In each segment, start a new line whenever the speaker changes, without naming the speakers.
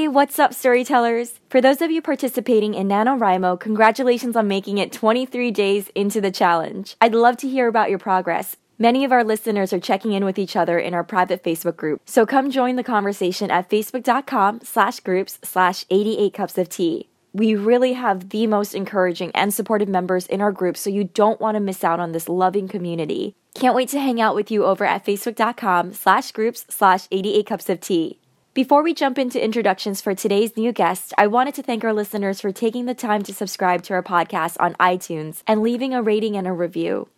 Hey, what's up, storytellers? For those of you participating in NaNoWriMo, congratulations on making it 23 days into the challenge. I'd love to hear about your progress. Many of our listeners are checking in with each other in our private Facebook group, so come join the conversation at facebook.com slash groups slash 88 cups of tea. We really have the most encouraging and supportive members in our group, so you don't want to miss out on this loving community. Can't wait to hang out with you over at facebook.com slash groups slash 88 cups of tea. Before we jump into introductions for today's new guest, I wanted to thank our listeners for taking the time to subscribe to our podcast on iTunes and leaving a rating and a review.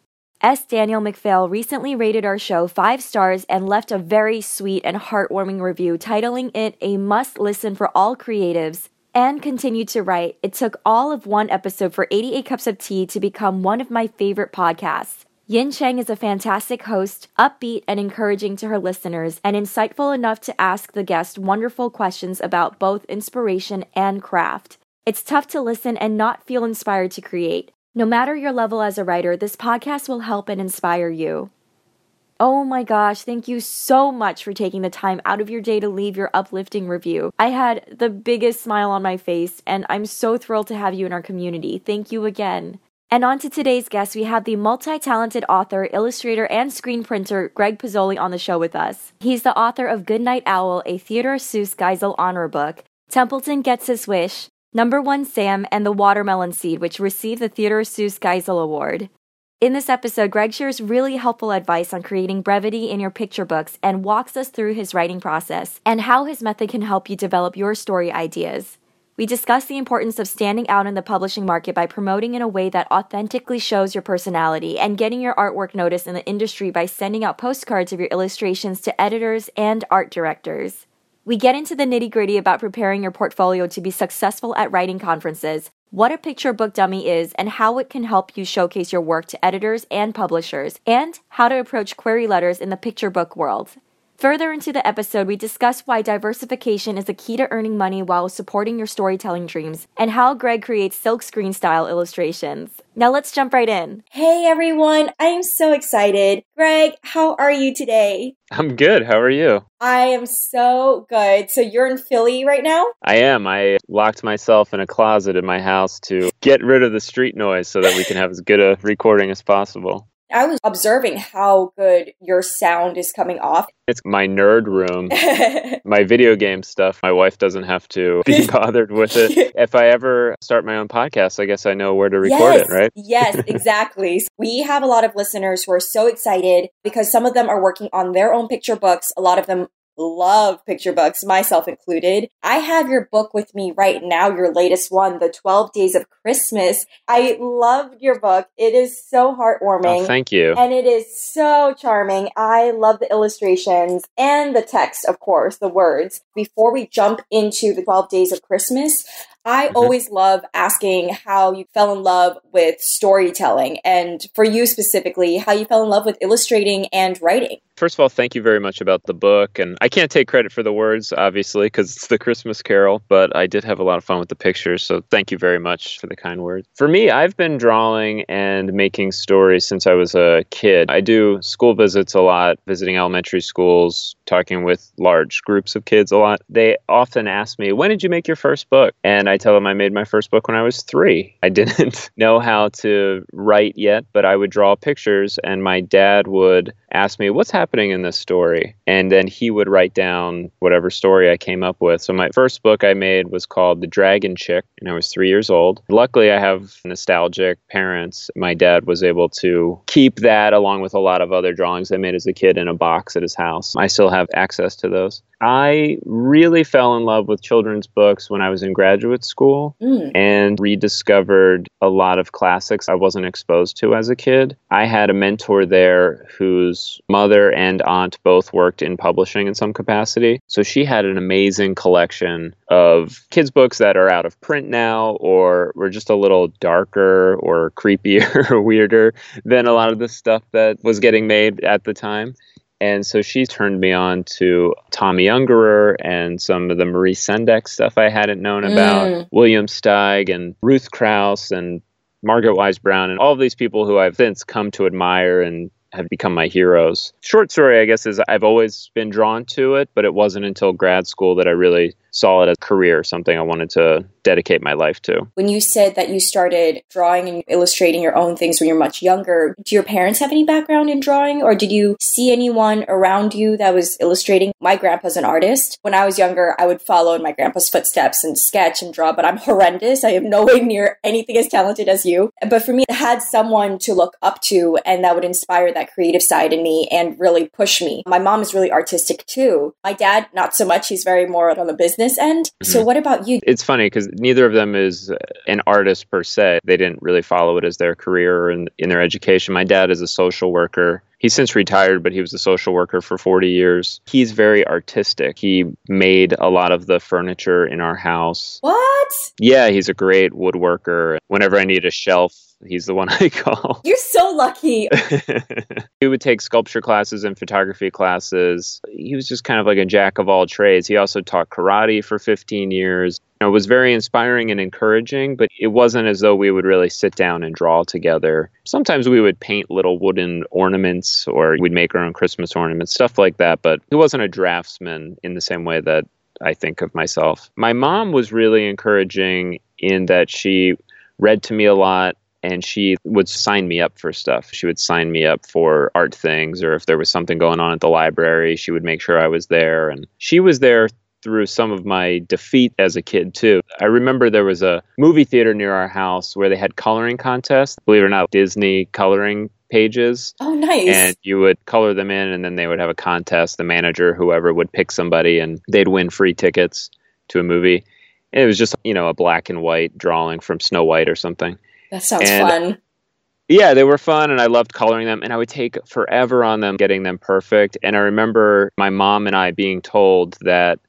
S. Daniel McPhail recently rated our show five stars and left a very sweet and heartwarming review titling it a must listen for all creatives and continued to write, It took all of one episode for 88 Cups of Tea to become one of my favorite podcasts. Yin Chang is a fantastic host, upbeat and encouraging to her listeners, and insightful enough to ask the guest wonderful questions about both inspiration and craft. It's tough to listen and not feel inspired to create. No matter your level as a writer, this podcast will help and inspire you. Oh my gosh, thank you so much for taking the time out of your day to leave your uplifting review. I had the biggest smile on my face, and I'm so thrilled to have you in our community. Thank you again. And on to today's guest, we have the multi talented author, illustrator, and screen printer Greg Pizzoli on the show with us. He's the author of Goodnight Owl, a Theodore Seuss Geisel honor book, Templeton Gets His Wish, Number One Sam, and The Watermelon Seed, which received the Theodore Seuss Geisel Award. In this episode, Greg shares really helpful advice on creating brevity in your picture books and walks us through his writing process and how his method can help you develop your story ideas. We discuss the importance of standing out in the publishing market by promoting in a way that authentically shows your personality and getting your artwork noticed in the industry by sending out postcards of your illustrations to editors and art directors. We get into the nitty gritty about preparing your portfolio to be successful at writing conferences, what a picture book dummy is, and how it can help you showcase your work to editors and publishers, and how to approach query letters in the picture book world. Further into the episode, we discuss why diversification is a key to earning money while supporting your storytelling dreams, and how Greg creates silkscreen style illustrations. Now let's jump right in. Hey everyone, I am so excited. Greg, how are you today?
I'm good. How are you?
I am so good. So you're in Philly right now?
I am. I locked myself in a closet in my house to get rid of the street noise so that we can have as good a recording as possible.
I was observing how good your sound is coming off.
It's my nerd room, my video game stuff. My wife doesn't have to be bothered with it. If I ever start my own podcast, I guess I know where to record
yes,
it, right?
yes, exactly. we have a lot of listeners who are so excited because some of them are working on their own picture books. A lot of them love picture books, myself included. I have your book with me right now, your latest one, The 12 Days of Christmas. I loved your book. It is so heartwarming.
Oh, thank you.
And it is so charming. I love the illustrations and the text, of course, the words. Before we jump into The 12 Days of Christmas, I mm-hmm. always love asking how you fell in love with storytelling and for you specifically, how you fell in love with illustrating and writing.
First of all, thank you very much about the book. And I can't take credit for the words, obviously, because it's the Christmas Carol, but I did have a lot of fun with the pictures. So thank you very much for the kind words. For me, I've been drawing and making stories since I was a kid. I do school visits a lot, visiting elementary schools, talking with large groups of kids a lot. They often ask me, When did you make your first book? And I tell them I made my first book when I was three. I didn't know how to write yet, but I would draw pictures, and my dad would ask me, What's happening in this story? And then he would write down whatever story I came up with. So my first book I made was called The Dragon Chick, and I was three years old. Luckily, I have nostalgic parents. My dad was able to keep that along with a lot of other drawings I made as a kid in a box at his house. I still have access to those. I really fell in love with children's books when I was in graduate school mm. and rediscovered a lot of classics I wasn't exposed to as a kid. I had a mentor there whose mother and aunt both worked in publishing in some capacity. So she had an amazing collection of kids' books that are out of print now or were just a little darker or creepier or weirder than a lot of the stuff that was getting made at the time. And so she turned me on to Tomi Ungerer and some of the Maurice Sendak stuff I hadn't known about, mm. William Steig and Ruth Krauss and Margaret Wise Brown and all of these people who I've since come to admire and have become my heroes. Short story, I guess, is I've always been drawn to it, but it wasn't until grad school that I really saw it as a career, something I wanted to dedicate my life to.
When you said that you started drawing and illustrating your own things when you're much younger, do your parents have any background in drawing or did you see anyone around you that was illustrating? My grandpa's an artist. When I was younger, I would follow in my grandpa's footsteps and sketch and draw, but I'm horrendous. I am nowhere near anything as talented as you. But for me, I had someone to look up to and that would inspire that creative side in me and really push me. My mom is really artistic too. My dad, not so much. He's very more on the business end. Mm-hmm. So what about you?
It's funny because neither of them is an artist per se. They didn't really follow it as their career or in, in their education. My dad is a social worker. He's since retired, but he was a social worker for 40 years. He's very artistic. He made a lot of the furniture in our house.
What?
Yeah, he's a great woodworker. Whenever I need a shelf, he's the one I call.
You're so lucky.
he would take sculpture classes and photography classes. He was just kind of like a jack of all trades. He also taught karate for 15 years. You know, it was very inspiring and encouraging, but it wasn't as though we would really sit down and draw together. Sometimes we would paint little wooden ornaments or we'd make our own Christmas ornaments, stuff like that, but he wasn't a draftsman in the same way that I think of myself. My mom was really encouraging in that she read to me a lot and she would sign me up for stuff. She would sign me up for art things, or if there was something going on at the library, she would make sure I was there. And she was there through some of my defeat as a kid, too. I remember there was a movie theater near our house where they had coloring contests, believe it or not, Disney coloring pages.
Oh, nice.
And you would color them in, and then they would have a contest. The manager, whoever, would pick somebody, and they'd win free tickets to a movie. And it was just, you know, a black and white drawing from Snow White or something.
That sounds and, fun.
Yeah, they were fun and I loved coloring them and I would take forever on them getting them perfect. And I remember my mom and I being told that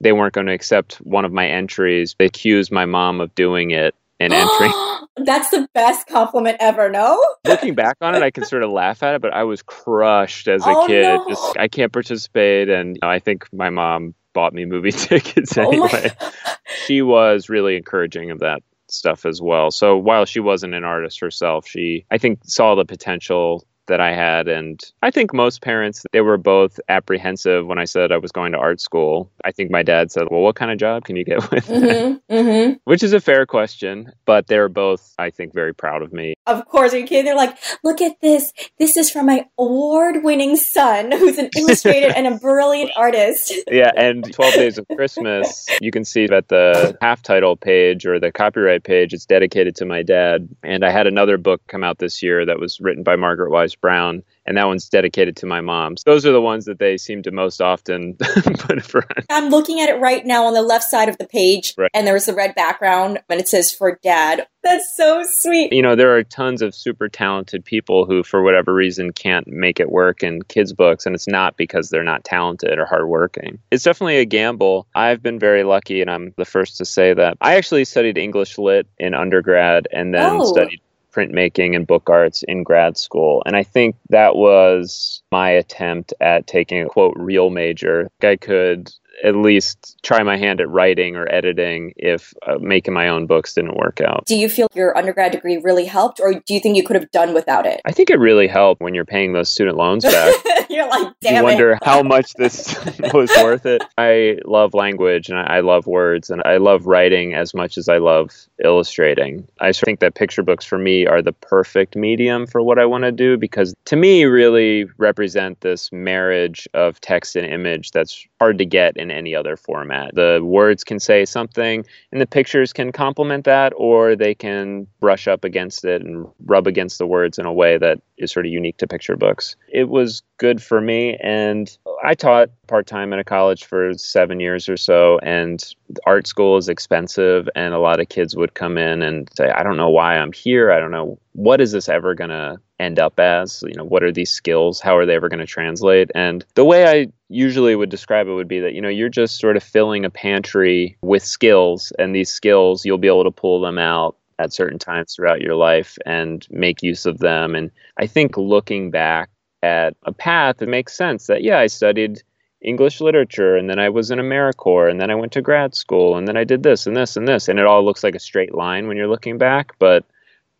they weren't going to accept one of my entries. They accused my mom of doing it and entering.
That's the best compliment ever, no?
Looking back on it, I can sort of laugh at it, but I was crushed as a oh, kid. No. Just I can't participate and you know, I think my mom bought me movie tickets oh anyway. Oh she was really encouraging of that stuff as well. So while she wasn't an artist herself, she I think saw the potential that I had. And I think most parents, they were both apprehensive when I said I was going to art school. I think my dad said, Well, what kind of job can you get with? Mm-hmm, mm-hmm. Which is a fair question, but they're both, I think, very proud of me.
Of course, are you kidding? They're like, Look at this. This is from my award winning son who's an illustrator and a brilliant artist.
yeah. And 12 Days of Christmas, you can see that the half title page or the copyright page, it's dedicated to my dad. And I had another book come out this year that was written by Margaret Wise Brown, and that one's dedicated to my mom. So those are the ones that they seem to most often put front.
I'm looking at it right now on the left side of the page, right. and there's a red background, and it says for dad. That's so sweet.
You know, there are tons of super talented people who, for whatever reason, can't make it work in kids' books, and it's not because they're not talented or hardworking. It's definitely a gamble. I've been very lucky, and I'm the first to say that. I actually studied English Lit in undergrad and then oh. studied printmaking and book arts in grad school. And I think that was my attempt at taking a quote real major. I could at least try my hand at writing or editing if uh, making my own books didn't work out.
Do you feel your undergrad degree really helped, or do you think you could have done without it?
I think it really helped when you're paying those student loans back.
you're like, damn
You wonder how much this was worth it. I love language and I love words and I love writing as much as I love illustrating. I think that picture books for me are the perfect medium for what I want to do because to me really represent this marriage of text and image that's hard to get in any other format. The words can say something and the pictures can complement that, or they can brush up against it and rub against the words in a way that is sort of unique to picture books. It was good for me. And I taught part time at a college for seven years or so, and art school is expensive. And a lot of kids would come in and say, I don't know why I'm here. I don't know what is this ever going to end up as? You know, what are these skills? How are they ever going to translate? And the way I usually would describe it would be that, you know, you're just sort of filling a pantry with skills, and these skills, you'll be able to pull them out at certain times throughout your life and make use of them. And I think looking back at a path, it makes sense that, yeah, I studied English literature and then I was in AmeriCorps and then I went to grad school and then I did this and this and this. And it all looks like a straight line when you're looking back. But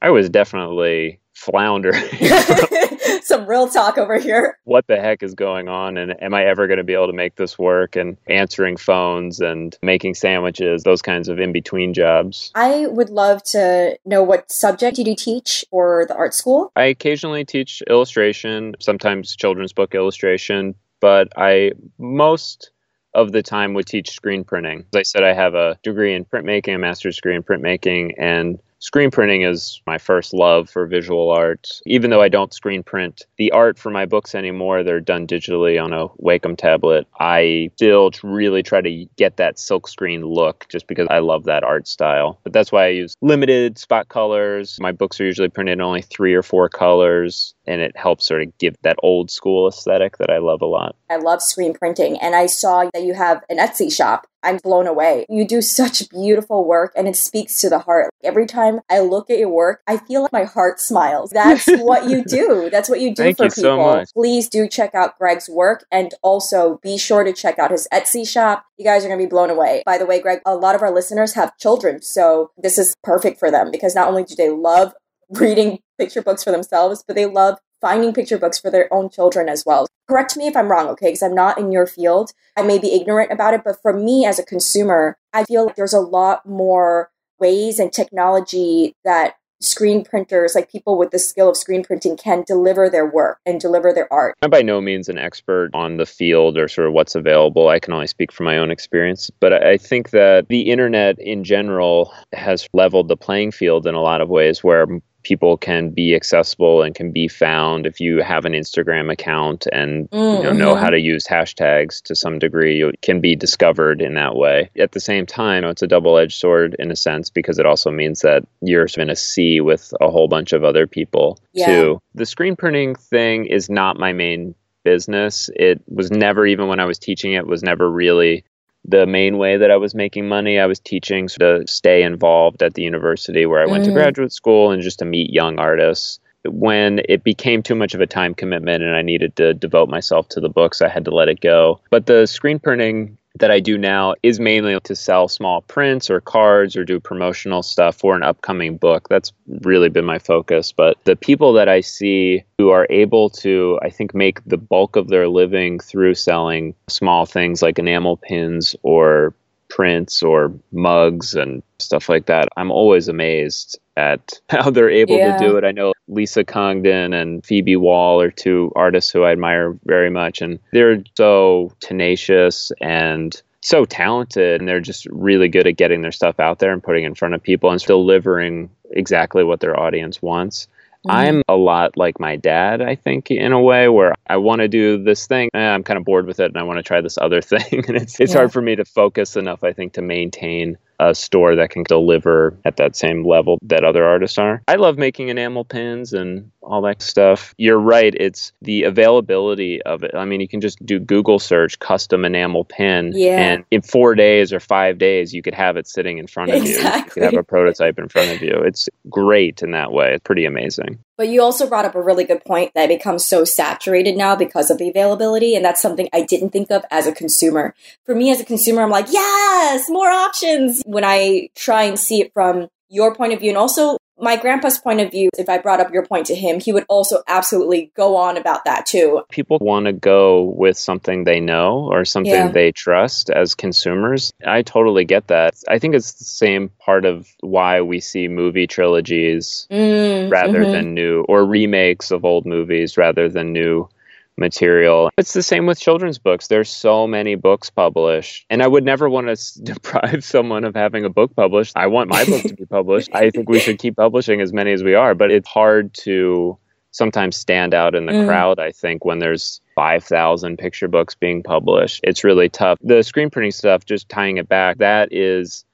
I was definitely floundering.
Some real talk over here.
What the heck is going on? And am I ever going to be able to make this work? And answering phones and making sandwiches, those kinds of in between jobs.
I would love to know what subject you do teach or the art school.
I occasionally teach illustration, sometimes children's book illustration, but I most of the time would teach screen printing. As I said, I have a degree in printmaking, a master's degree in printmaking, and Screen printing is my first love for visual art. Even though I don't screen print the art for my books anymore, they're done digitally on a Wacom tablet. I still really try to get that silkscreen look just because I love that art style. But that's why I use limited spot colors. My books are usually printed in only three or four colors, and it helps sort of give that old school aesthetic that I love a lot.
I love screen printing, and I saw that you have an Etsy shop. I'm blown away. You do such beautiful work and it speaks to the heart. Every time I look at your work, I feel like my heart smiles. That's what you do. That's what you do
Thank
for
you
people.
So
Please do check out Greg's work and also be sure to check out his Etsy shop. You guys are going to be blown away. By the way, Greg, a lot of our listeners have children, so this is perfect for them because not only do they love reading picture books for themselves, but they love finding picture books for their own children as well. Correct me if I'm wrong, okay? Because I'm not in your field. I may be ignorant about it, but for me as a consumer, I feel like there's a lot more ways and technology that screen printers, like people with the skill of screen printing, can deliver their work and deliver their art.
I'm by no means an expert on the field or sort of what's available. I can only speak from my own experience. But I think that the internet in general has leveled the playing field in a lot of ways where people can be accessible and can be found if you have an Instagram account and mm-hmm. you know, know, how mm-hmm. to use hashtags to some degree you can be discovered in that way at the same time it's a double-edged sword in a sense because it also means that you're going to see with a whole bunch of other people yeah. too the screen printing thing is not my main business it was never even when i was teaching it was never really the main way that I was making money. I was teaching to stay involved at the university where I went mm. to graduate school and just to meet young artists. When it became too much of a time commitment and I needed to devote myself to the books, I had to let it go. But the screen printing that I do now is mainly to sell small prints or cards or do promotional stuff for an upcoming book. That's really been my focus. But the people that I see who are able to, I think, make the bulk of their living through selling small things like enamel pins or prints or mugs and stuff like that, I'm always amazed at how they're able yeah. to do it. I know Lisa Congdon and Phoebe Wahl are two artists who I admire very much, and they're so tenacious and so talented, and they're just really good at getting their stuff out there and putting it in front of people and delivering exactly what their audience wants. Mm-hmm. I'm a lot like my dad, I think, in a way where I want to do this thing. Eh, I'm kind of bored with it and I want to try this other thing. and it's, it's yeah. hard for me to focus enough, I think, to maintain a store that can deliver at that same level that other artists are. I love making enamel pins and all that stuff. You're right, it's the availability of it. I mean, you can just do Google search custom enamel pin yeah. and in 4 days or 5 days you could have it sitting in front of exactly. you. You could have a prototype in front of you. It's great in that way. It's pretty amazing.
But you also brought up a really good point that it becomes so saturated now because of the availability. And that's something I didn't think of as a consumer. For me as a consumer, I'm like, yes, more options. When I try and see it from your point of view and also my grandpa's point of view, if I brought up your point to him, he would also absolutely go on about that too.
People want to go with something they know or something yeah. they trust as consumers. I totally get that. I think it's the same part of why we see movie trilogies mm, rather mm-hmm. than new or remakes of old movies rather than new material. It's the same with children's books. There's so many books published, and I would never want to deprive someone of having a book published. I want my book to be published. I think we should keep publishing as many as we are, but it's hard to sometimes stand out in the mm. crowd, I think, when there's 5,000 picture books being published. It's really tough. The screen printing stuff, just tying it back, that is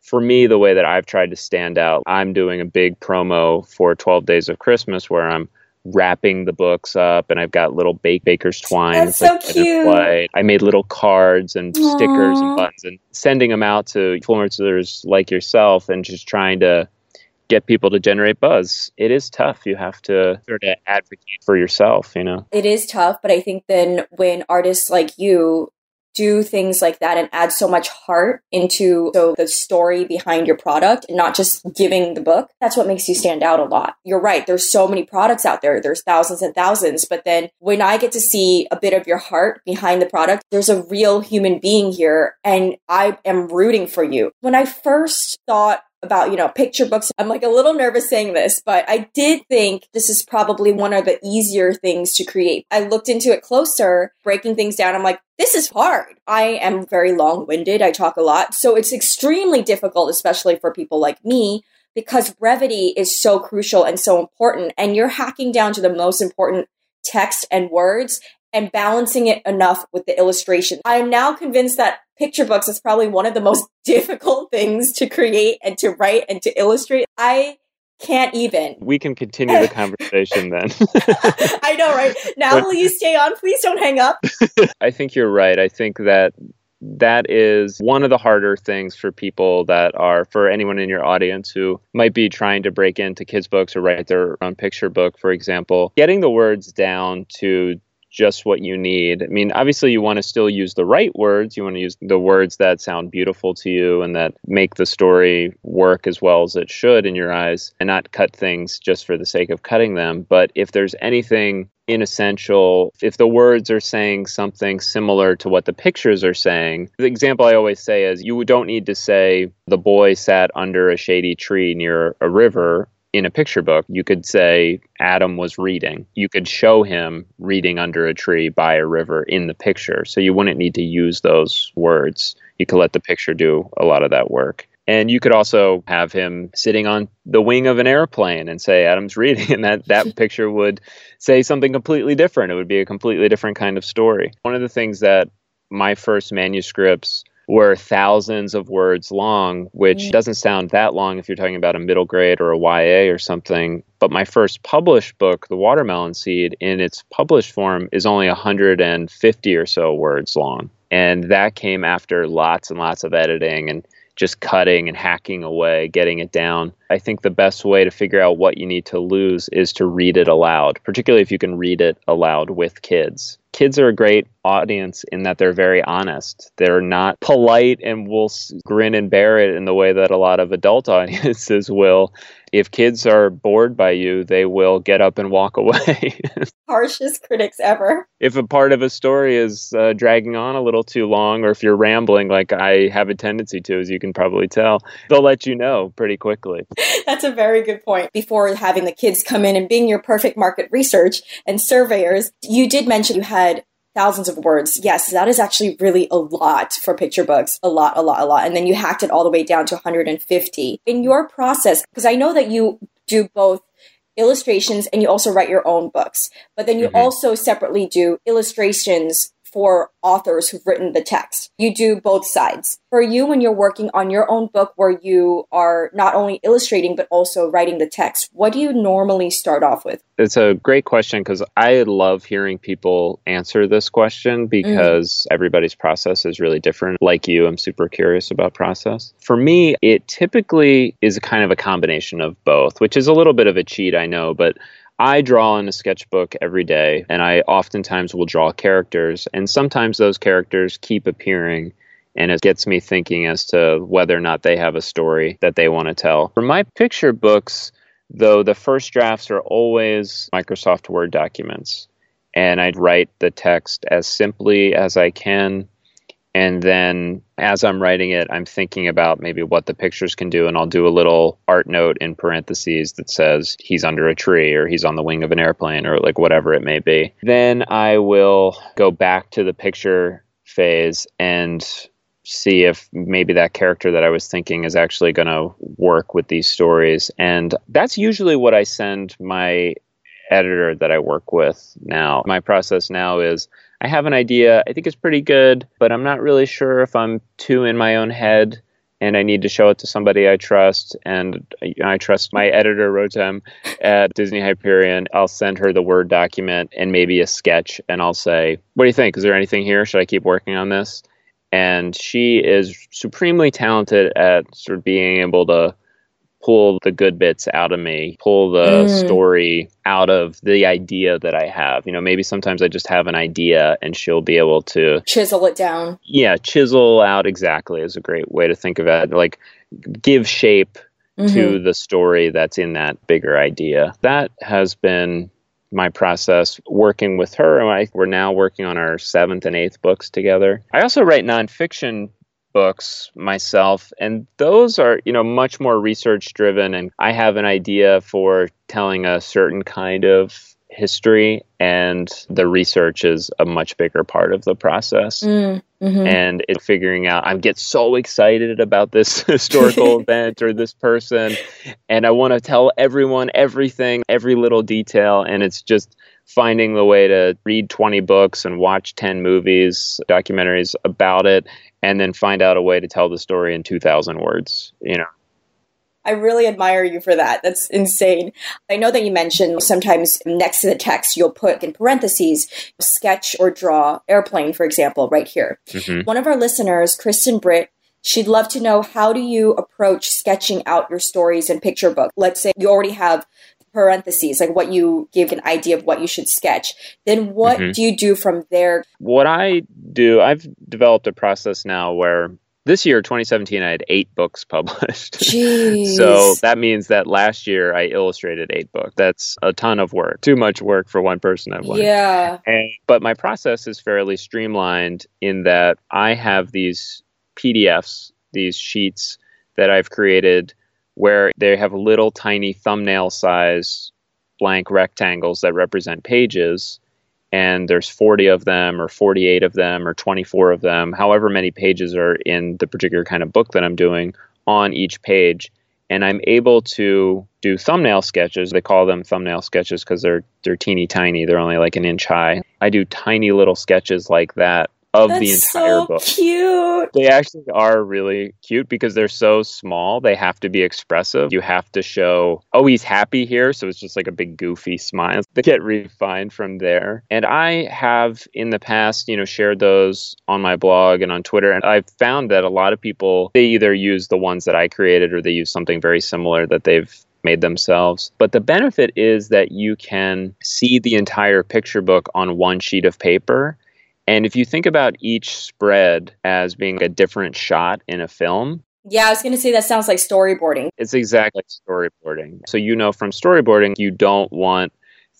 for me the way that I've tried to stand out. I'm doing a big promo for 12 Days of Christmas where I'm wrapping the books up and I've got little bake baker's twine.
That's so cute.
I made little cards and Aww. stickers and buttons and sending them out to influencers like yourself and just trying to get people to generate buzz. It is tough. You have to sort of advocate for yourself, you know.
It is tough, but I think then when artists like you do things like that and add so much heart into so the story behind your product and not just giving the book that's what makes you stand out a lot. You're right there's so many products out there there's thousands and thousands but then when i get to see a bit of your heart behind the product there's a real human being here and i am rooting for you. When i first thought about, you know, picture books. I'm like a little nervous saying this, but I did think this is probably one of the easier things to create. I looked into it closer, breaking things down. I'm like, this is hard. I am very long winded. I talk a lot. So it's extremely difficult, especially for people like me, because brevity is so crucial and so important. And you're hacking down to the most important text and words and balancing it enough with the illustration. I am now convinced that picture books is probably one of the most difficult things to create and to write and to illustrate. I can't even.
We can continue the conversation then.
I know, right? Now, will you stay on? Please don't hang up.
I think you're right. I think that that is one of the harder things for people that are for anyone in your audience who might be trying to break into kids books or write their own picture book for example getting the words down to just what you need. I mean, obviously, you want to still use the right words. You want to use the words that sound beautiful to you and that make the story work as well as it should in your eyes and not cut things just for the sake of cutting them. But if there's anything inessential, if the words are saying something similar to what the pictures are saying, the example I always say is you don't need to say the boy sat under a shady tree near a river in a picture book, you could say Adam was reading. You could show him reading under a tree by a river in the picture. So you wouldn't need to use those words. You could let the picture do a lot of that work. And you could also have him sitting on the wing of an airplane and say Adam's reading, and that, that picture would say something completely different. It would be a completely different kind of story. One of the things that my first manuscripts were thousands of words long, which mm. doesn't sound that long if you're talking about a middle grade or a YA or something. But my first published book, The Watermelon Seed, in its published form is only 150 or so words long. And that came after lots and lots of editing and just cutting and hacking away, getting it down. I think the best way to figure out what you need to lose is to read it aloud, particularly if you can read it aloud with kids kids are a great audience in that they're very honest. They're not polite and will grin and bear it in the way that a lot of adult audiences will. If kids are bored by you, they will get up and walk away.
Harshest critics ever.
If a part of a story is uh, dragging on a little too long, or if you're rambling like I have a tendency to, as you can probably tell, they'll let you know pretty quickly.
That's a very good point. Before having the kids come in and being your perfect market research and surveyors, you did mention you had thousands of words. Yes, that is actually really a lot for picture books. A lot, a lot, a lot. And then you hacked it all the way down to 150. In your process, because I know that you do both illustrations and you also write your own books, but then you mm-hmm. also separately do illustrations for authors who've written the text. You do both sides. For you, when you're working on your own book where you are not only illustrating but also writing the text, what do you normally start off with?
It's a great question because I love hearing people answer this question because mm. everybody's process is really different. Like you, I'm super curious about process. For me, it typically is kind of a combination of both, which is a little bit of a cheat, I know, but I draw in a sketchbook every day, and I oftentimes will draw characters, and sometimes those characters keep appearing. And it gets me thinking as to whether or not they have a story that they want to tell. For my picture books, though, the first drafts are always Microsoft Word documents. And I'd write the text as simply as I can and then as I'm writing it, I'm thinking about maybe what the pictures can do, and I'll do a little art note in parentheses that says he's under a tree or he's on the wing of an airplane or like whatever it may be. Then I will go back to the picture phase and see if maybe that character that I was thinking is actually going to work with these stories. And that's usually what I send my editor that I work with now. My process now is I have an idea, I think it's pretty good, but I'm not really sure if I'm too in my own head and I need to show it to somebody I trust. And I trust my editor, Rotem, at Disney Hyperion. I'll send her the Word document and maybe a sketch, and I'll say, What do you think? Is there anything here? Should I keep working on this? And she is supremely talented at sort of being able to pull the good bits out of me, pull the mm. story out of the idea that I have. You know, maybe sometimes I just have an idea and she'll be able to
chisel it down.
Yeah, chisel out exactly is a great way to think of it. Like give shape mm-hmm. to the story that's in that bigger idea. That has been my process working with her. And I, we're now working on our seventh and eighth books together. I also write nonfiction books myself and those are you know much more research driven and i have an idea for telling a certain kind of history and the research is a much bigger part of the process mm, mm-hmm. and it figuring out i get so excited about this historical event or this person and i want to tell everyone everything every little detail and it's just finding the way to read 20 books and watch 10 movies documentaries about it and then find out a way to tell the story in 2000 words you know
I really admire you for that. That's insane. I know that you mentioned sometimes next to the text, you'll put in parentheses, sketch or draw airplane, for example, right here. Mm-hmm. One of our listeners, Kristen Britt, she'd love to know how do you approach sketching out your stories in picture book? Let's say you already have parentheses, like what you give an idea of what you should sketch. Then what mm-hmm. do you do from there?
What I do, I've developed a process now where this year 2017 i had eight books published so that means that last year i illustrated eight books that's a ton of work too much work for one person at once
yeah and,
but my process is fairly streamlined in that i have these pdfs these sheets that i've created where they have little tiny thumbnail size blank rectangles that represent pages and there's 40 of them or 48 of them or 24 of them however many pages are in the particular kind of book that i'm doing on each page. And i'm able to do thumbnail sketches. They call them thumbnail sketches because they're they're teeny tiny. They're only like an inch high. I do tiny little sketches like that of
That's
the entire
so
book.
Cute.
They actually are really cute because they're so small. They have to be expressive. You have to show, oh, he's happy here. So it's just like a big goofy smile. They get refined from there. And I have in the past, you know, shared those on my blog and on Twitter. And I've found that a lot of people, they either use the ones that I created or they use something very similar that they've made themselves. But the benefit is that you can see the entire picture book on one sheet of paper and if you think about each spread as being a different shot in a film,
yeah, I was going to say that sounds like storyboarding.
It's exactly storyboarding. So, you know, from storyboarding, you don't want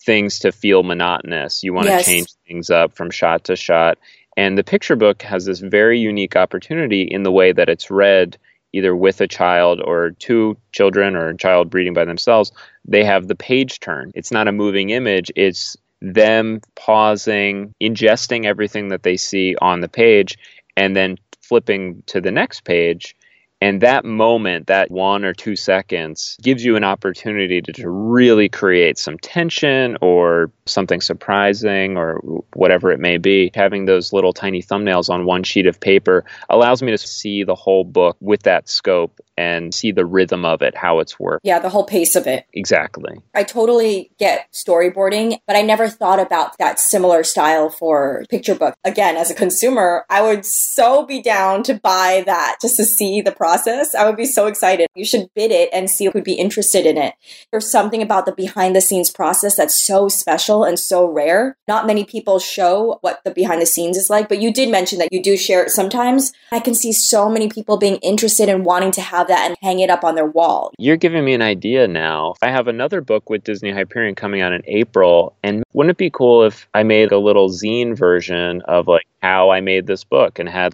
things to feel monotonous. You want yes. to change things up from shot to shot. And the picture book has this very unique opportunity in the way that it's read either with a child or two children or a child reading by themselves. They have the page turn. It's not a moving image, it's them pausing, ingesting everything that they see on the page, and then flipping to the next page and that moment, that one or two seconds, gives you an opportunity to, to, really create some tension or something surprising or whatever it may be. Having those little tiny thumbnails on one sheet of paper allows me to see the whole book with that scope and see the rhythm of it, how it's worked.
Yeah, the whole pace of it.
Exactly.
I totally get storyboarding, but I never thought about that similar style for picture book. Again, as a consumer, I would so be down to buy that just to see the process process, I would be so excited. You should bid it and see who would be interested in it. There's something about the behind the scenes process that's so special and so rare. Not many people show what the behind the scenes is like, but you did mention that you do share it sometimes. I can see so many people being interested in wanting to have that and hang it up on their wall.
You're giving me an idea now. I have another book with Disney Hyperion coming out in April, and wouldn't it be cool if I made a little zine version of like how I made this book and had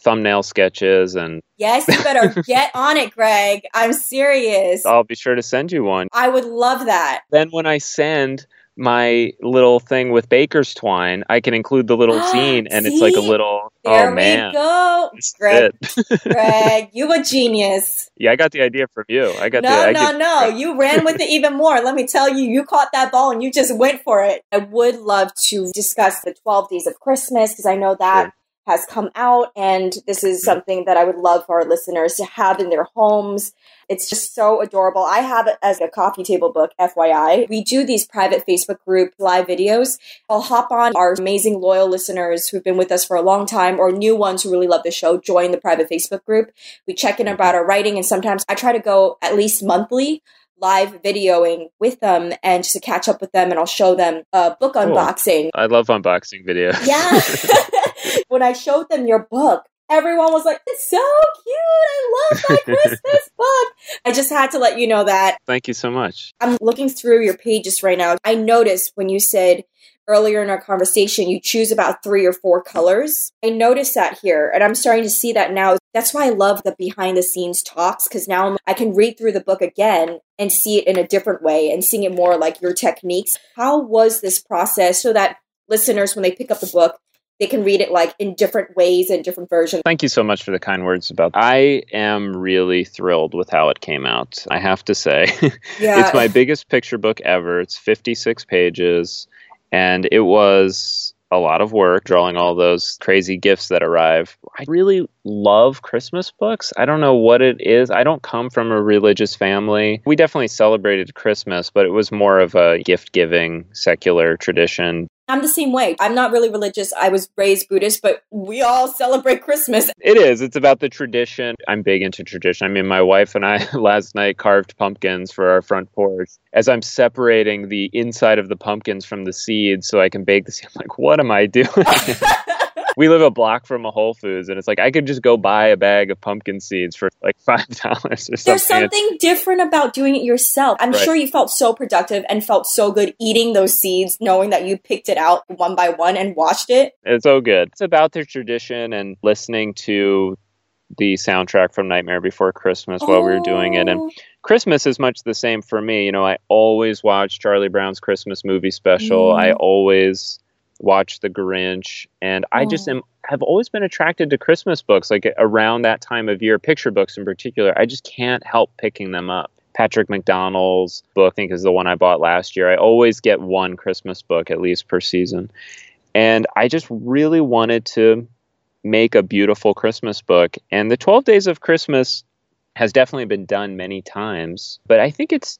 thumbnail sketches and
yes you better get on it greg i'm serious
i'll be sure to send you one
i would love that
then when i send my little thing with baker's twine, I can include the little zine, and it's like a little.
There
oh man,
we go. Greg. Greg, you a genius.
yeah, I got the idea from you. I got the.
No,
I
no,
give-
no. You ran with it even more. Let me tell you, you caught that ball and you just went for it. I would love to discuss the 12 days of Christmas because I know that
Sure.
Has come out and this is mm. something that I would love for our listeners to have in their homes. It's just so adorable. I have it as a coffee table book, FYI. We do these private Facebook group live videos. I'll hop on our amazing loyal listeners who've been with us for a long time or new ones who really love the show, join the private Facebook group. We check in mm. about our writing and sometimes I try to go at least monthly live videoing with them and just to catch up with them and I'll show them a book
Cool.
unboxing.
I love unboxing videos.
Yeah. when I showed them your book, everyone was like, it's so cute. I love my Christmas book. I just had to let you know that.
Thank you so much.
I'm looking through your pages right now. I noticed when you said earlier in our conversation, you choose about three or four colors. I noticed that here, and I'm starting to see that now. That's why I love the behind the scenes talks because now I'm- can read through the book again and see it in a different way and seeing it more like your techniques. How was this process so that listeners, when they pick up the book, they can read it like in different ways and different versions?
Thank you so much for the kind words about. I am really thrilled with how it came out. I have to say.
Yeah.
it's my biggest picture book ever. It's 56 pages, and it was a lot of work drawing all those crazy gifts that arrive. I really love Christmas books. I don't know what it is. I don't come from a religious family. We definitely celebrated Christmas, but it was more of a gift giving secular tradition.
I'm the same way. I'm not really religious. I was raised Buddhist, but we all celebrate Christmas.
It is. It's about the tradition. I'm big into tradition. I mean, my wife and I last night carved pumpkins for our front porch. As I'm separating the inside of the pumpkins from the seeds so I can bake the seed, I'm like, what am I doing? we live a block from a Whole Foods, and it's like I could just go buy a bag of pumpkin seeds for like five dollars or something.
There's something different about doing it yourself. I'm
Right.
sure you felt so productive and felt so good eating those seeds, knowing that you picked it out one by one and watched it.
It's so good. It's about the tradition and listening to the soundtrack from Nightmare Before Christmas while we were doing it, and
Oh,
Christmas is much the same for me. You know, I always watch Charlie Brown's Christmas movie special.
Mm.
I always watch The Grinch, and I just
Oh.
am have always been attracted to Christmas books. Like around that time of year, picture books in particular, I just can't help picking them up. Patrick McDonnell's book, I think, is the one I bought last year. I always get one Christmas book at least per season, and I just really wanted to make a beautiful Christmas book. And the Twelve Days of Christmas has definitely been done many times, but I think it's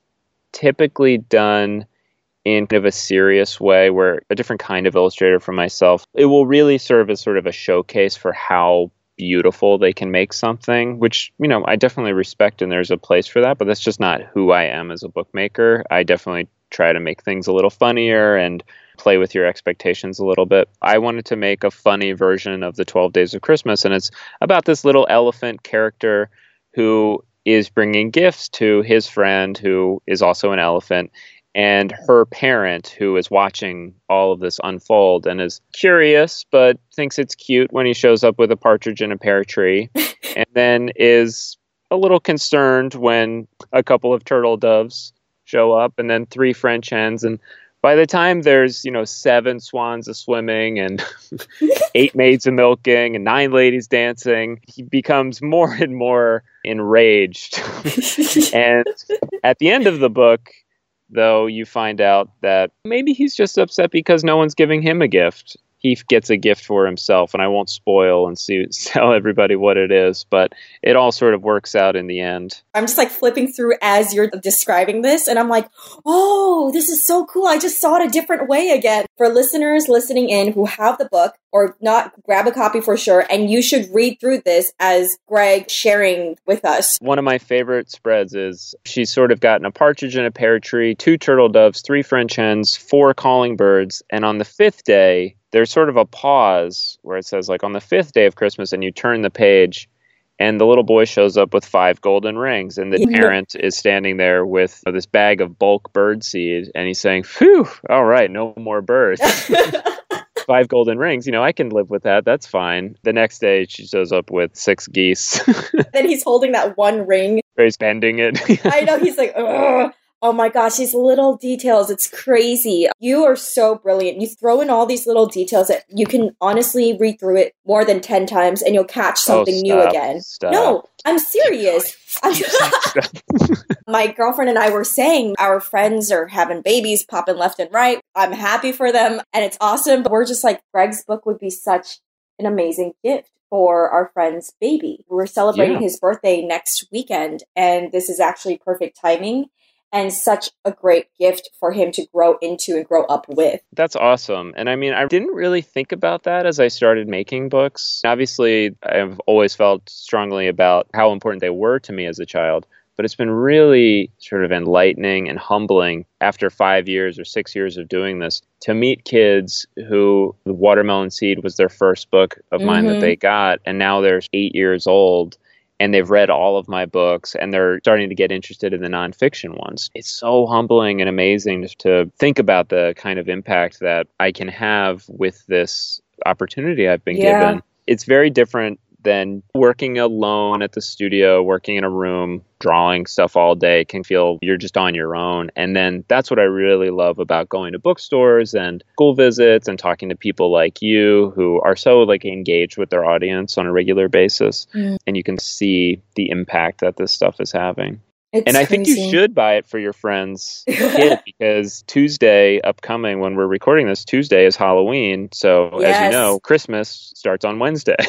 typically done in kind of a serious way where a different kind of illustrator for myself. It will really serve as sort of a showcase for how beautiful they can make something, which, you know, I definitely respect and there's a place for that, but that's just not who I am as a bookmaker. I definitely try to make things a little funnier and play with your expectations a little bit. I wanted to make a funny version of the 12 Days of Christmas and it's about this little elephant character who is bringing gifts to his friend who is also an elephant and her parent who is watching all of this unfold and is curious but thinks it's cute when he shows up with a partridge in a pear tree and then is a little concerned when a couple of turtle doves show up and then three french hens. And by the time there's you know seven swans a swimming and eight maids a milking and nine ladies dancing he becomes more and more enraged. And at the end of the book though you find out that maybe he's just upset because no one's giving him a gift he gets a gift for himself and i won't spoil and see, tell everybody what it is but it all sort of works out in the end
I'm just like flipping through as you're describing this, and I'm like, oh, this is so cool. I just saw it a different way again. For listeners listening in who have the book or not, grab a copy for sure, and you should read through this as Greg sharing with us.
one of my favorite spreads is she's sort of gotten a partridge in a pear tree, two turtle doves, three French hens, four calling birds, and on the fifth day, there's sort of a pause where it says like on the fifth day of Christmas, and you turn the page, and the little boy shows up with five golden rings, and the
Yeah.
parent is standing there with this bag of bulk bird seed, and he's saying, "Phew, all right, no more birds." five golden rings, you know, I can live with that. That's fine. The next day, she shows up with six geese.
then he's holding that one ring.
He's bending it.
I know he's like, ugh. Oh my gosh, these little details. It's crazy. You are so brilliant. You throw in all these little details that you can honestly read through it more than 10 times and you'll catch
Oh,
something new again.
stop.
No, I'm serious. my girlfriend and I were saying our friends are having babies popping left and right. I'm happy for them and it's awesome. But we're just like, Greg's book would be such an amazing gift for our friend's baby. We're celebrating
Yeah.
his birthday next weekend, and this is actually perfect timing and such a great gift for him to grow into and grow up with.
That's awesome. And I mean, I didn't really think about that as I started making books. Obviously, I've always felt strongly about how important they were to me as a child, but it's been really sort of enlightening and humbling after five years or six years of doing this to meet kids who the Watermelon Seed was their first book of mine
Mhm.
that they got, and now they're eight years old and they've read all of my books and they're starting to get interested in the nonfiction ones. It's so humbling and amazing just to think about the kind of impact that I can have with this opportunity I've been
Yeah.
given. It's very different than working alone at the studio, working in a room, drawing stuff all day can feel you're just on your own. And then that's what I really love about going to bookstores and school visits and talking to people like you who are so like engaged with their audience on a regular basis.
Mm.
And you can see the impact that this stuff is having.
It's
and I think you should buy it for your friend's kid because Tuesday upcoming when we're recording this Tuesday is Halloween. So as you know, Christmas starts on Wednesday.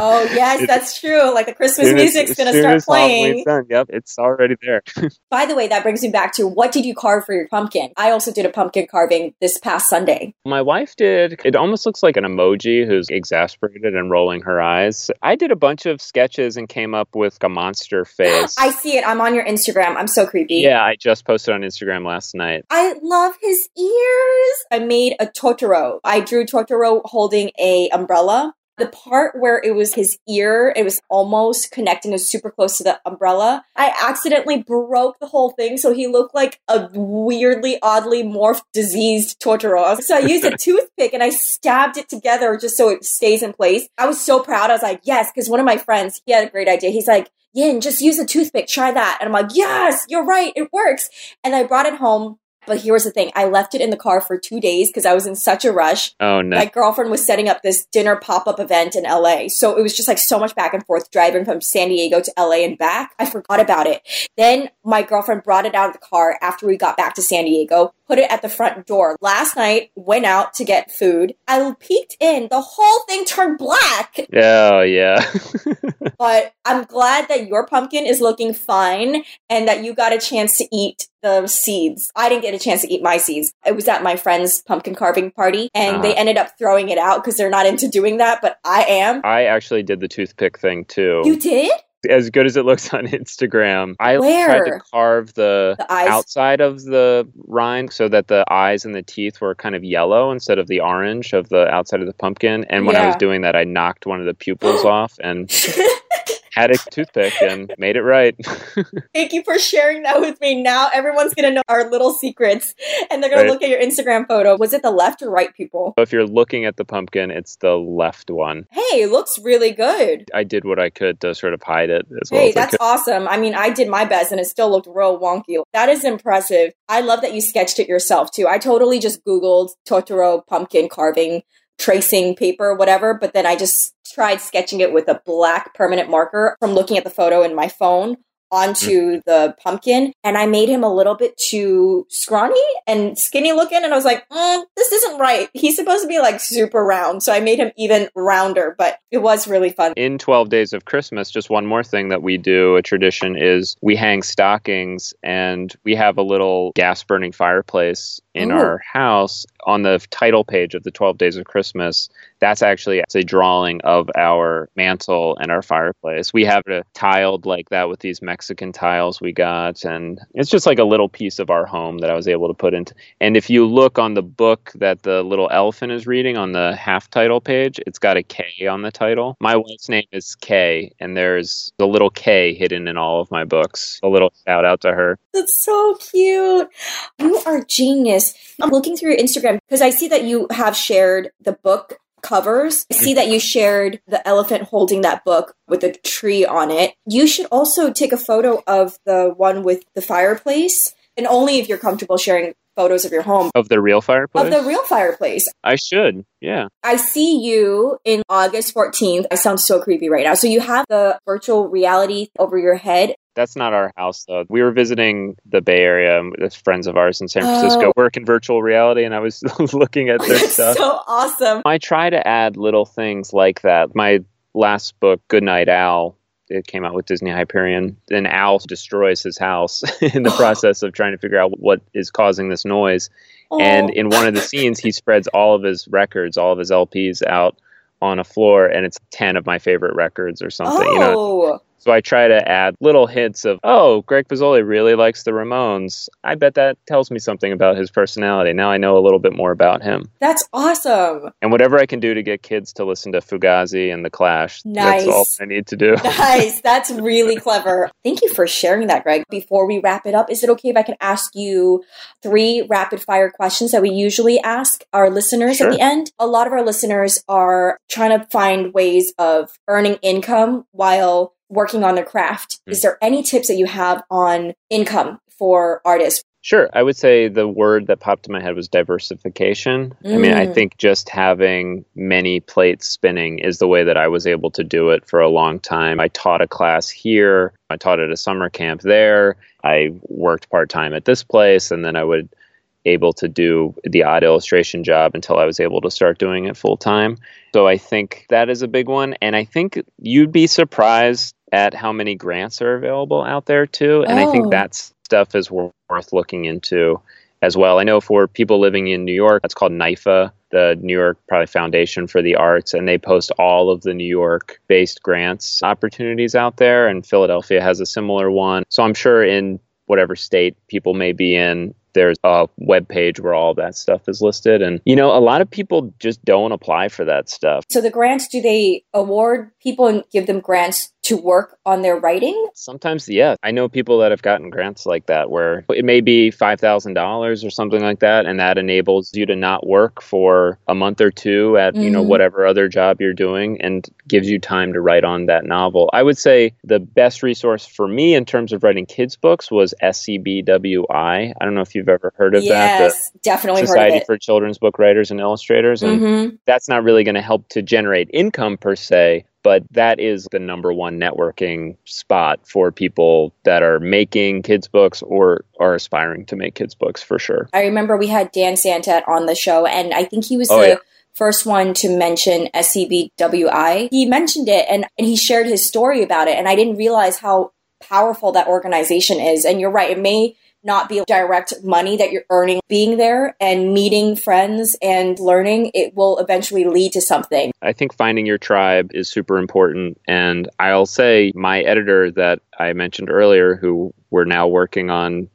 Oh yes, that's true. Like the Christmas music's gonna
soon
start playing.
done, yep, it's already there.
By the way, that brings me back to what did you carve for your pumpkin? I also did a pumpkin carving this past Sunday.
My wife did. It almost looks like an emoji who's exasperated and rolling her eyes. I did a bunch of sketches and came up with a monster face.
I see it. I'm on your Instagram. I'm so creepy.
yeah, I just posted on Instagram last night.
I love his ears. I made a Totoro. I drew Totoro holding a umbrella. The part where it was his ear, it was almost connecting, it was super close to the umbrella. I accidentally broke the whole thing, so he looked like a weirdly, oddly morphed, diseased Totoro. So I used a toothpick and I stabbed it together just so it stays in place. I was so proud. I was like, yes, because one of my friends, he had a great idea. He's like, Yin, just use a toothpick, try that. And I'm like, yes, you're right, it works. And I brought it home. But here was the thing I left it in the car for two days because I was in such a rush.
Oh no.
My girlfriend was setting up this dinner pop up event in LA. So it was just like so much back and forth driving from San Diego to LA and back. I forgot about it. Then my girlfriend brought it out of the car after we got back to San Diego, put it at the front door. Last night, went out to get food. I peeked in. The whole thing turned black.
oh yeah.
But I'm glad that your pumpkin is looking fine and that you got a chance to eat the seeds. I didn't get a chance to eat my seeds. It was at my friend's pumpkin carving party and they
Uh-huh.
ended up throwing it out because they're not into doing that, but I am.
I actually did the toothpick thing too.
You did?
as good as it looks on Instagram. I tried to carve the,
The
outside of the rind so that the eyes and the teeth were kind of yellow instead of the orange of the outside of the pumpkin. And when I was doing that, I knocked one of the pupils off and had a toothpick and made it right.
Thank you for sharing that with me. Now everyone's going to know our little secrets and they're going
Right.
to look at your Instagram photo. Was it the left or right people?
if you're looking at the pumpkin, it's the left one.
Hey, it looks really good.
I did what I could to sort of hide it as well
Hey,
as I
that's
could.
awesome. I mean, I did my best and it still looked real wonky. That is impressive. I love that you sketched it yourself too. I totally just Googled Totoro pumpkin carving, tracing paper, whatever, but then I just tried sketching it with a black permanent marker from looking at the photo in my phone onto the pumpkin and I made him a little bit too scrawny and skinny looking and I was like, mm, this isn't right. He's supposed to be like super round. So I made him even rounder, but it was really fun.
in 12 days of Christmas, just one more thing that we do, a tradition is we hang stockings and we have a little gas burning fireplace in
Ooh.
our house on the title page of the 12 days of Christmas. That's actually a drawing of our mantle and our fireplace. We have it uh, tiled like that with these Mexican tiles we got and it's just like a little piece of our home that I was able to put into. And if you look on the book that the little elephant is reading on the half title page, it's got a K on the title. My wife's name is K, and there's a little K hidden in all of my books. A little shout out to her.
That's so cute. You are genius. I'm looking through your Instagram because I see that you have shared the book covers. I see that you shared the elephant holding that book with a tree on it. You should also take a photo of the one with the fireplace and only if you're comfortable sharing photos of your home.
Of the real fireplace?
Of the real fireplace.
I should, yeah.
I see you in August 14th. I sound so creepy right now. So you have the virtual reality over your head.
That's not our house, though. We were visiting the Bay Area um, with friends of ours in San Francisco, oh. work in virtual reality, and I was looking at their stuff.
so awesome.
I try to add little things like that. My last book, Goodnight Owl, it came out with Disney Hyperion. An owl destroys his house in the process of trying to figure out what is causing this noise. Oh. And in one of the scenes, he spreads all of his records, all of his LPs out on a floor, and it's 10 of my favorite records or something. Oh. You know, oh. So I try to add little hints of, oh, Greg Pizzoli really likes the Ramones. I bet that tells me something about his personality. Now I know a little bit more about him.
That's awesome.
And whatever I can do to get kids to listen to Fugazi and The Clash, nice. that's all I need to do.
Nice. That's really clever. Thank you for sharing that, Greg. Before we wrap it up, is it okay if I can ask you three rapid fire questions that we usually ask our listeners sure. at the end? A lot of our listeners are trying to find ways of earning income while working on their craft. Mm. Is there any tips that you have on income for artists?
Sure. I would say the word that popped in my head was diversification. Mm. I mean, I mm. think just having many plates spinning is the way that I was able to do it for a long time. I taught a class here, I taught at a summer camp there, I worked part time at this place, and then I would able to do the odd illustration job until I was able to start doing it full time. So I think that is a big one. And I think you'd be surprised at how many grants are available out there too. And oh. I think oh. that stuff is worth looking into as well. I know for people living in New York, that's called NYFA, the New York probably Foundation for the Arts, and they post all of the New York based grants opportunities out there. And Philadelphia has a similar one. So I'm sure in whatever state people may be in, there's a web page where all that stuff is listed. And, you know, a lot of people just don't apply for that stuff.
So the grants, do they award people and give them grants to work on their writing?
Sometimes, yeah. I know people that have gotten grants like that where it may be $5,000 or something like that, and that enables you to not work for a month or two at, mm-hmm. you know, mm-hmm. whatever other job you're doing and gives you time to write on that novel. I would say the best resource for me in terms of writing kids' books was SCBWI. I don't know if you've ever heard of
yes,
that.
Yes, definitely
Society for Children's Book Writers and Illustrators. And mm-hmm. that's not really going to help to generate income per se, but that is the number one networking spot for people that are making kids books or are aspiring to make kids books for sure.
I remember we had Dan Santat on the show and I think he was oh, the yeah. first one to mention SCBWI. He mentioned it and, and he shared his story about it and I didn't realize how powerful that organization is and you're right it may not be direct money that you're earning being there and meeting friends and learning, it will eventually lead to something.
I think finding your tribe is super important. And I'll say my editor that I mentioned earlier, who we're now working on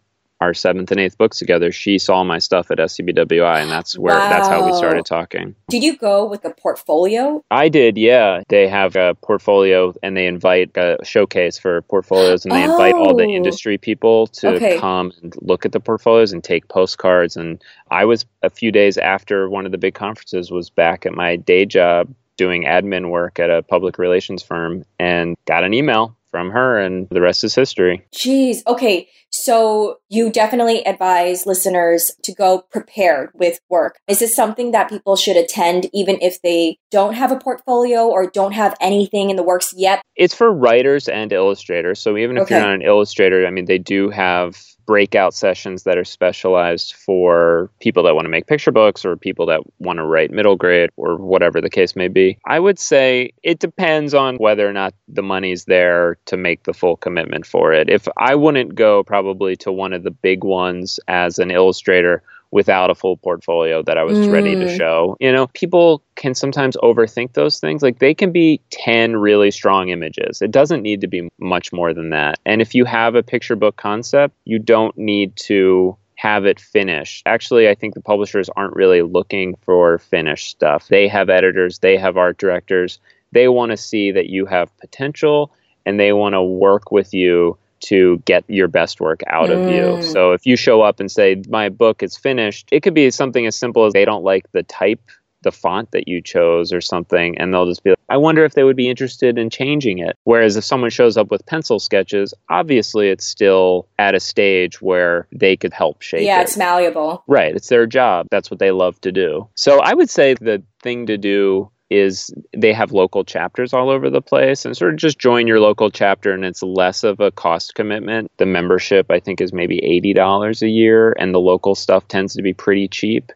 our seventh and eighth books together, she saw my stuff at SCBWI, and that's where wow. that's how we started talking.
Did you go with a portfolio?
I did, yeah. They have a portfolio, and they invite a showcase for portfolios, and they oh. invite all the oh. industry people to okay. come and look at the portfolios and take postcards. And I was a few days after one of the big conferences was back at my day job doing admin work at a public relations firm and got an email from her, and the rest is history.
Jeez. Okay. So you definitely advise listeners to go prepared with work. Is this something that people should attend even if they don't have a portfolio or don't have anything in the works yet?
It's for writers and illustrators. So even if okay. you're not an illustrator, I mean, they do have breakout sessions that are specialized for people that want to make picture books or people that want to write middle grade or whatever the case may be. I would say it depends on whether or not the money's there to make the full commitment for it. If I wouldn't go probably to one of the big ones as an illustrator without a full portfolio that I was mm. ready to mm. show. You know, people can sometimes overthink those things. Like they can be 10 really strong images. It doesn't need to be much more than that. And if you have a picture book concept, you don't need to have it finished. Actually, I think the publishers aren't really looking for finished stuff. They have editors, they have art directors. They want to see that you have potential and they want to work with you to get your best work out mm. of you. Mm. So if you show up and say, My book is finished, it could be something as simple as they don't like the type the font that you chose or something and they'll just be like, I wonder if they would be interested in changing it. Whereas if someone shows up with pencil sketches, obviously it's still at a stage where they could help shape
yeah,
it.
it's malleable.
Right. It's their job. That's what they love to do. So I would say the thing to do is they have local chapters all over the place and sort of just join your local chapter and it's less of a cost commitment. The membership I think is maybe $80 a year and the local stuff tends to be pretty cheap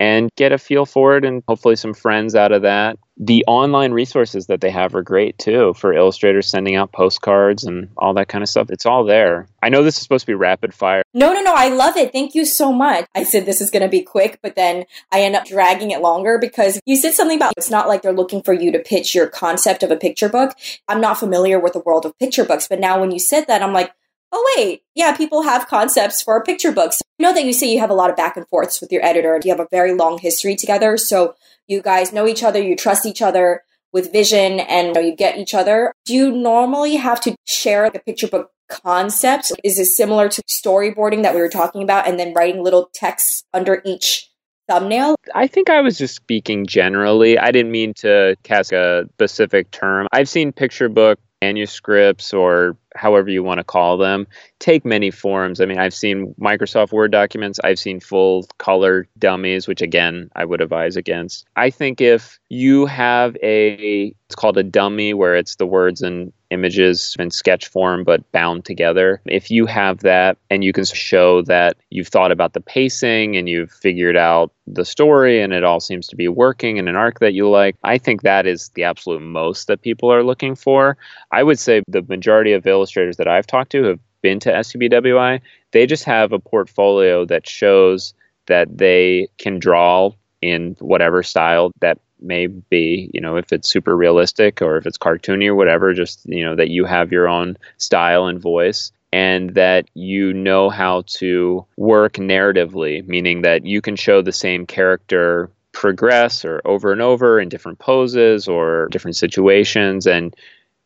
and get a feel for it and hopefully some friends out of that. The online resources that they have are great too for illustrators sending out postcards and all that kind of stuff. It's all there. I know this is supposed to be rapid fire.
No, no, no. I love it. Thank you so much. I said this is going to be quick, but then I end up dragging it longer because you said something about it's not like they're looking for you to pitch your concept of a picture book. I'm not familiar with the world of picture books, but now when you said that, I'm like, oh, wait, yeah, people have concepts for picture books. I know that you say you have a lot of back and forths with your editor and you have a very long history together. So you guys know each other, you trust each other with vision, and you, know, you get each other. Do you normally have to share a picture book concept? Is it similar to storyboarding that we were talking about and then writing little texts under each thumbnail?
I think I was just speaking generally. I didn't mean to cast a specific term. I've seen picture book manuscripts or however you want to call them take many forms. I mean, I've seen Microsoft Word documents, I've seen full color dummies, which again, I would advise against. I think if you have a, it's called a dummy where it's the words and images in sketch form but bound together. If you have that and you can show that you've thought about the pacing and you've figured out the story and it all seems to be working in an arc that you like, I think that is the absolute most that people are looking for. I would say the majority of illustrators that I've talked to have been to SCBWI, they just have a portfolio that shows that they can draw in whatever style that may be you know if it's super realistic or if it's cartoony or whatever just you know that you have your own style and voice and that you know how to work narratively meaning that you can show the same character progress or over and over in different poses or different situations. And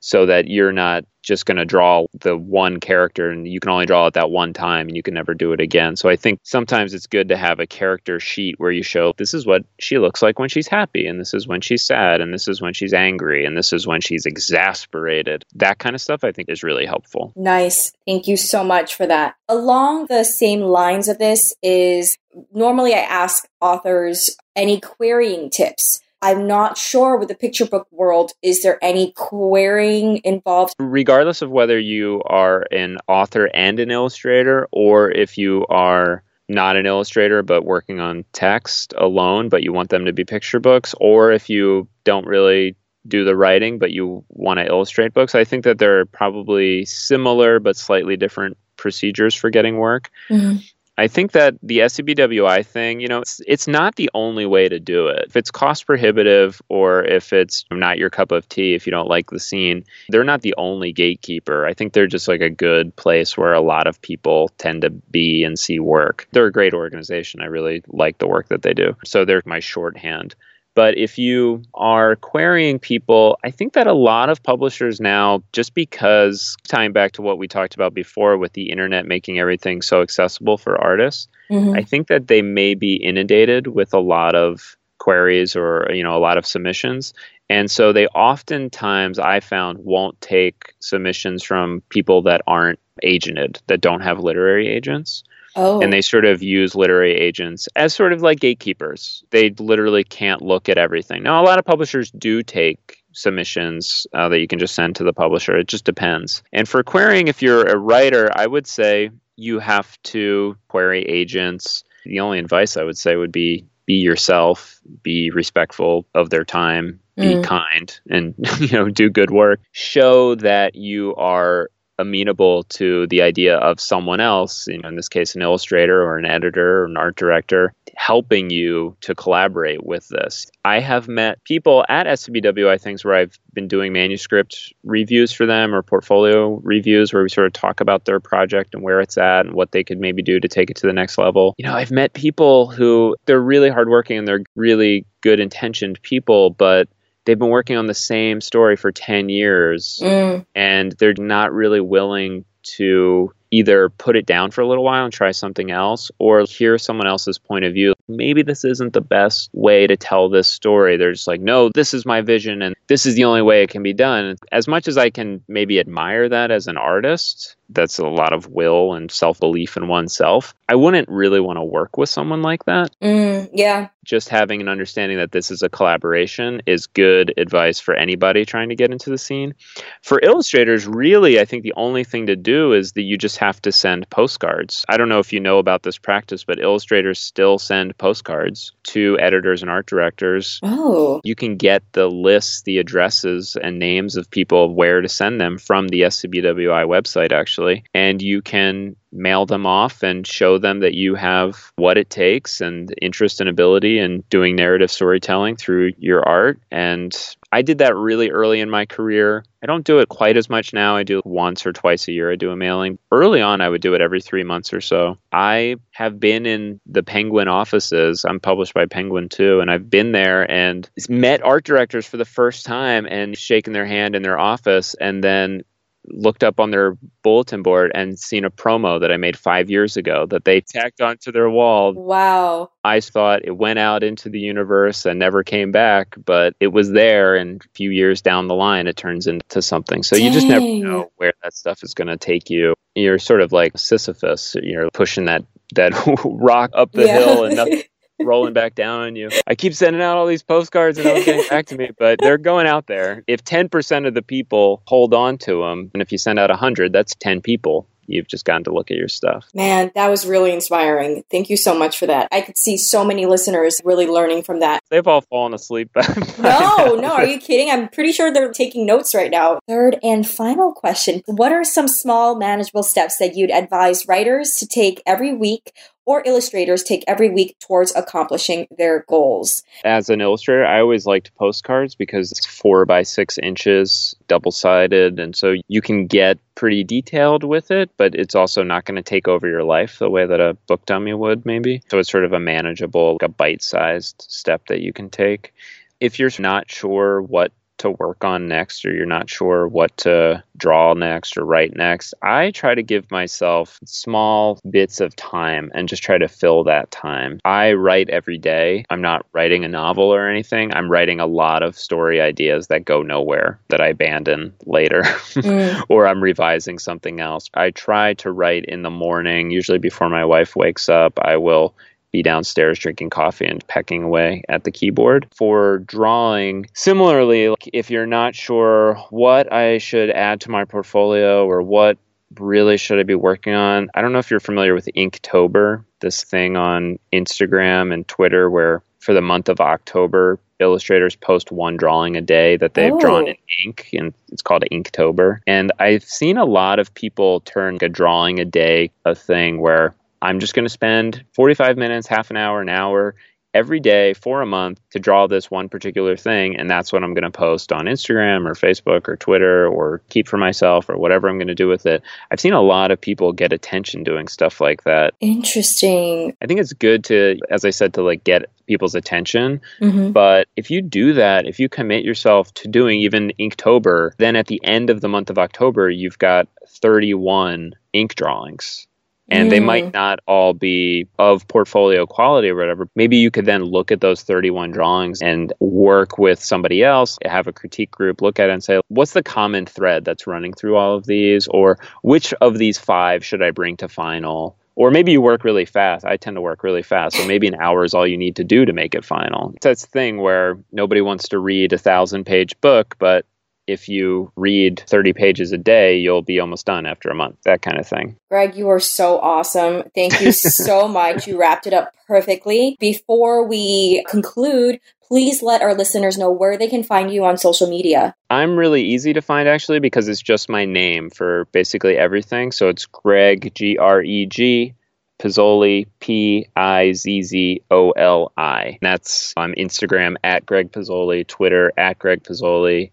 so that you're not just going to draw the one character and you can only draw it that one time and you can never do it again. So I think sometimes it's good to have a character sheet where you show this is what she looks like when she's happy and this is when she's sad and this is when she's angry and this is when she's exasperated. That kind of stuff I think is really helpful.
Nice. Thank you so much for that. Along the same lines of this is normally I ask authors any querying tips I'm not sure with the picture book world, is there any querying involved?
Regardless of whether you are an author and an illustrator, or if you are not an illustrator but working on text alone, but you want them to be picture books, or if you don't really do the writing but you want to illustrate books, I think that there are probably similar but slightly different procedures for getting work. Mm-hmm. I think that the SCBWI thing, you know, it's, it's not the only way to do it. If it's cost prohibitive or if it's not your cup of tea, if you don't like the scene, they're not the only gatekeeper. I think they're just like a good place where a lot of people tend to be and see work. They're a great organization. I really like the work that they do. So they're my shorthand. But if you are querying people, I think that a lot of publishers now, just because tying back to what we talked about before with the internet making everything so accessible for artists, mm-hmm. I think that they may be inundated with a lot of queries or you know a lot of submissions and so they oftentimes i found won't take submissions from people that aren't agented that don't have literary agents
Oh.
And they sort of use literary agents as sort of like gatekeepers. They literally can't look at everything. Now, a lot of publishers do take submissions uh, that you can just send to the publisher. It just depends. And for querying, if you're a writer, I would say you have to query agents. The only advice I would say would be be yourself, be respectful of their time, be mm. kind, and you know do good work. Show that you are amenable to the idea of someone else, you know, in this case, an illustrator or an editor or an art director, helping you to collaborate with this. I have met people at SCBWI things where I've been doing manuscript reviews for them or portfolio reviews where we sort of talk about their project and where it's at and what they could maybe do to take it to the next level. You know, I've met people who they're really hardworking and they're really good intentioned people, but they've been working on the same story for 10 years mm. and they're not really willing to either put it down for a little while and try something else or hear someone else's point of view. maybe this isn't the best way to tell this story. There's like, no, this is my vision and this is the only way it can be done. As much as I can maybe admire that as an artist, that's a lot of will and self belief in oneself. I wouldn't really want to work with someone like that.
Mm, yeah.
Just having an understanding that this is a collaboration is good advice for anybody trying to get into the scene. For illustrators, really, I think the only thing to do is that you just have to send postcards. I don't know if you know about this practice, but illustrators still send postcards to editors and art directors.
Oh.
You can get the lists, the addresses, and names of people where to send them from the SCBWI website, actually, and you can mail them off and show them that you have what it takes and interest and ability in doing narrative storytelling through your art. And I did that really early in my career. I don't do it quite as much now. I do once or twice a year. I do a mailing. Early on, I would do it every three months or so. I have been in the Penguin offices. I'm published by Penguin too. And I've been there and met art directors for the first time and shaken their hand in their office and then looked up on their bulletin board and seen a promo that I made five years ago that they tacked onto their wall.
Wow.
I thought it went out into the universe and never came back, but it was there. And a few years down the line, it turns into something. So Dang. you just never know where that stuff is going to take you. You're sort of like Sisyphus, you're pushing that that rock up the yeah. hill and nothing rolling back down on you. I keep sending out all these postcards and no one's getting back to me, but they're going out there. If 10% of the people hold on to them, and if you send out 100, that's 10 people you've just gotten to look at your stuff.
Man, that was really inspiring. Thank you so much for that. I could see so many listeners really learning from that.
They've all fallen asleep.
no, no, are you kidding? I'm pretty sure they're taking notes right now. Third and final question What are some small, manageable steps that you'd advise writers to take every week or illustrators take every week towards accomplishing their goals.
As an illustrator, I always liked postcards because it's four by six inches, double sided, and so you can get pretty detailed with it, but it's also not going to take over your life the way that a book dummy would, maybe. So it's sort of a manageable, like a bite sized step that you can take. If you're not sure what to work on next or you're not sure what to draw next or write next, I try to give myself small bits of time and just try to fill that time. I write every day. I'm not writing a novel or anything. I'm writing a lot of story ideas that go nowhere that I abandon later mm. or I'm revising something else. I try to write in the morning, usually before my wife wakes up. I will be downstairs drinking coffee and pecking away at the keyboard. For drawing, similarly, like if you're not sure what I should add to my portfolio or what really should I be working on, I don't know if you're familiar with Inktober, this thing on Instagram and Twitter where for the month of October, illustrators post one drawing a day that they've oh. drawn in ink and it's called inktober and i've seen a lot of people turn a drawing a day a thing where I'm just going to spend 45 minutes, half an hour, an hour every day for a month to draw this one particular thing. And that's what I'm going to post on Instagram or Facebook or Twitter or keep for myself or whatever I'm going to do with it. I've seen a lot of people get attention doing stuff like that.
Interesting.
I think it's good to, as I said, to like get people's attention. Mm-hmm. But if you do that, if you commit yourself to doing even Inktober, then at the end of the month of October, you've got 31 ink drawings and mm. they might mm. not all be of portfolio quality or whatever. Maybe you could then look at those 31 drawings and work with somebody else, have a critique group, look at it and say, what's the common thread that's running through all of these? Or which of these five should I bring to final? Or maybe you work really fast. I tend to work really fast. So maybe an hour is all you need to do to make it final. It's that thing where nobody wants to read a thousand page book, but if you read 30 pages a day, you'll be almost done after a month, that kind of thing.
Greg, you are so awesome. Thank you so much. You wrapped it up perfectly. Before we conclude, please let our listeners know where they can find you on social media.
I'm really easy to find actually because it's just my name for basically everything. So it's Greg, G R E G. Pizzoli, P I Z Z O L I. That's on Instagram at Greg Pizzoli, Twitter at Greg Pizzoli,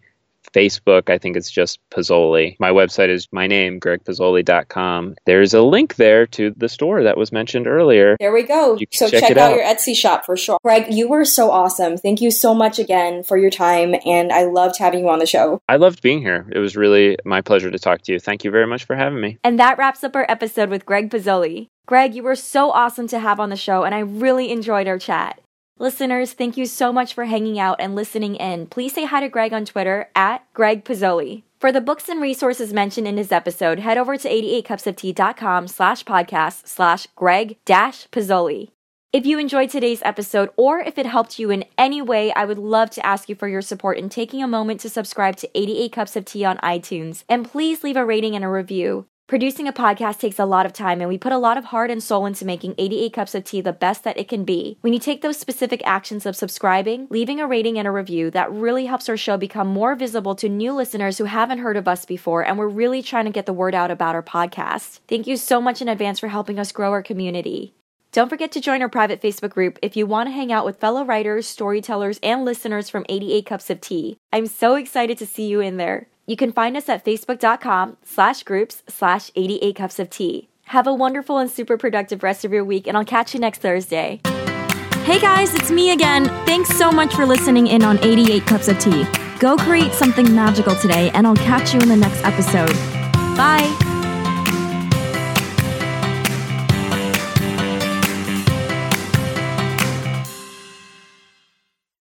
Facebook, I think it's just Pizzoli. My website is my name, gregpizzoli.com. There's a link there to the store that was mentioned earlier.
There we go. So check, check out, out your Etsy shop for sure. Greg, you were so awesome. Thank you so much again for your time, and I loved having you on the show.
I loved being here. It was really my pleasure to talk to you. Thank you very much for having me.
And that wraps up our episode with Greg Pizzoli. Greg, you were so awesome to have on the show, and I really enjoyed our chat. Listeners, thank you so much for hanging out and listening in. Please say hi to Greg on Twitter at Greg Pizzoli. For the books and resources mentioned in his episode, head over to 88cupsoftea.com slash podcast slash Greg dash Pizzoli. If you enjoyed today's episode or if it helped you in any way, I would love to ask you for your support in taking a moment to subscribe to 88 Cups of Tea on iTunes. And please leave a rating and a review. Producing a podcast takes a lot of time, and we put a lot of heart and soul into making 88 Cups of Tea the best that it can be. When you take those specific actions of subscribing, leaving a rating and a review, that really helps our show become more visible to new listeners who haven't heard of us before, and we're really trying to get the word out about our podcast. Thank you so much in advance for helping us grow our community. Don't forget to join our private Facebook group if you want to hang out with fellow writers, storytellers, and listeners from 88 Cups of Tea. I'm so excited to see you in there. You can find us at facebook.com slash groups slash 88 cups of tea. Have a wonderful and super productive rest of your week, and I'll catch you next Thursday. Hey guys, it's me again. Thanks so much for listening in on 88 Cups of Tea. Go create something magical today, and I'll catch you in the next episode. Bye.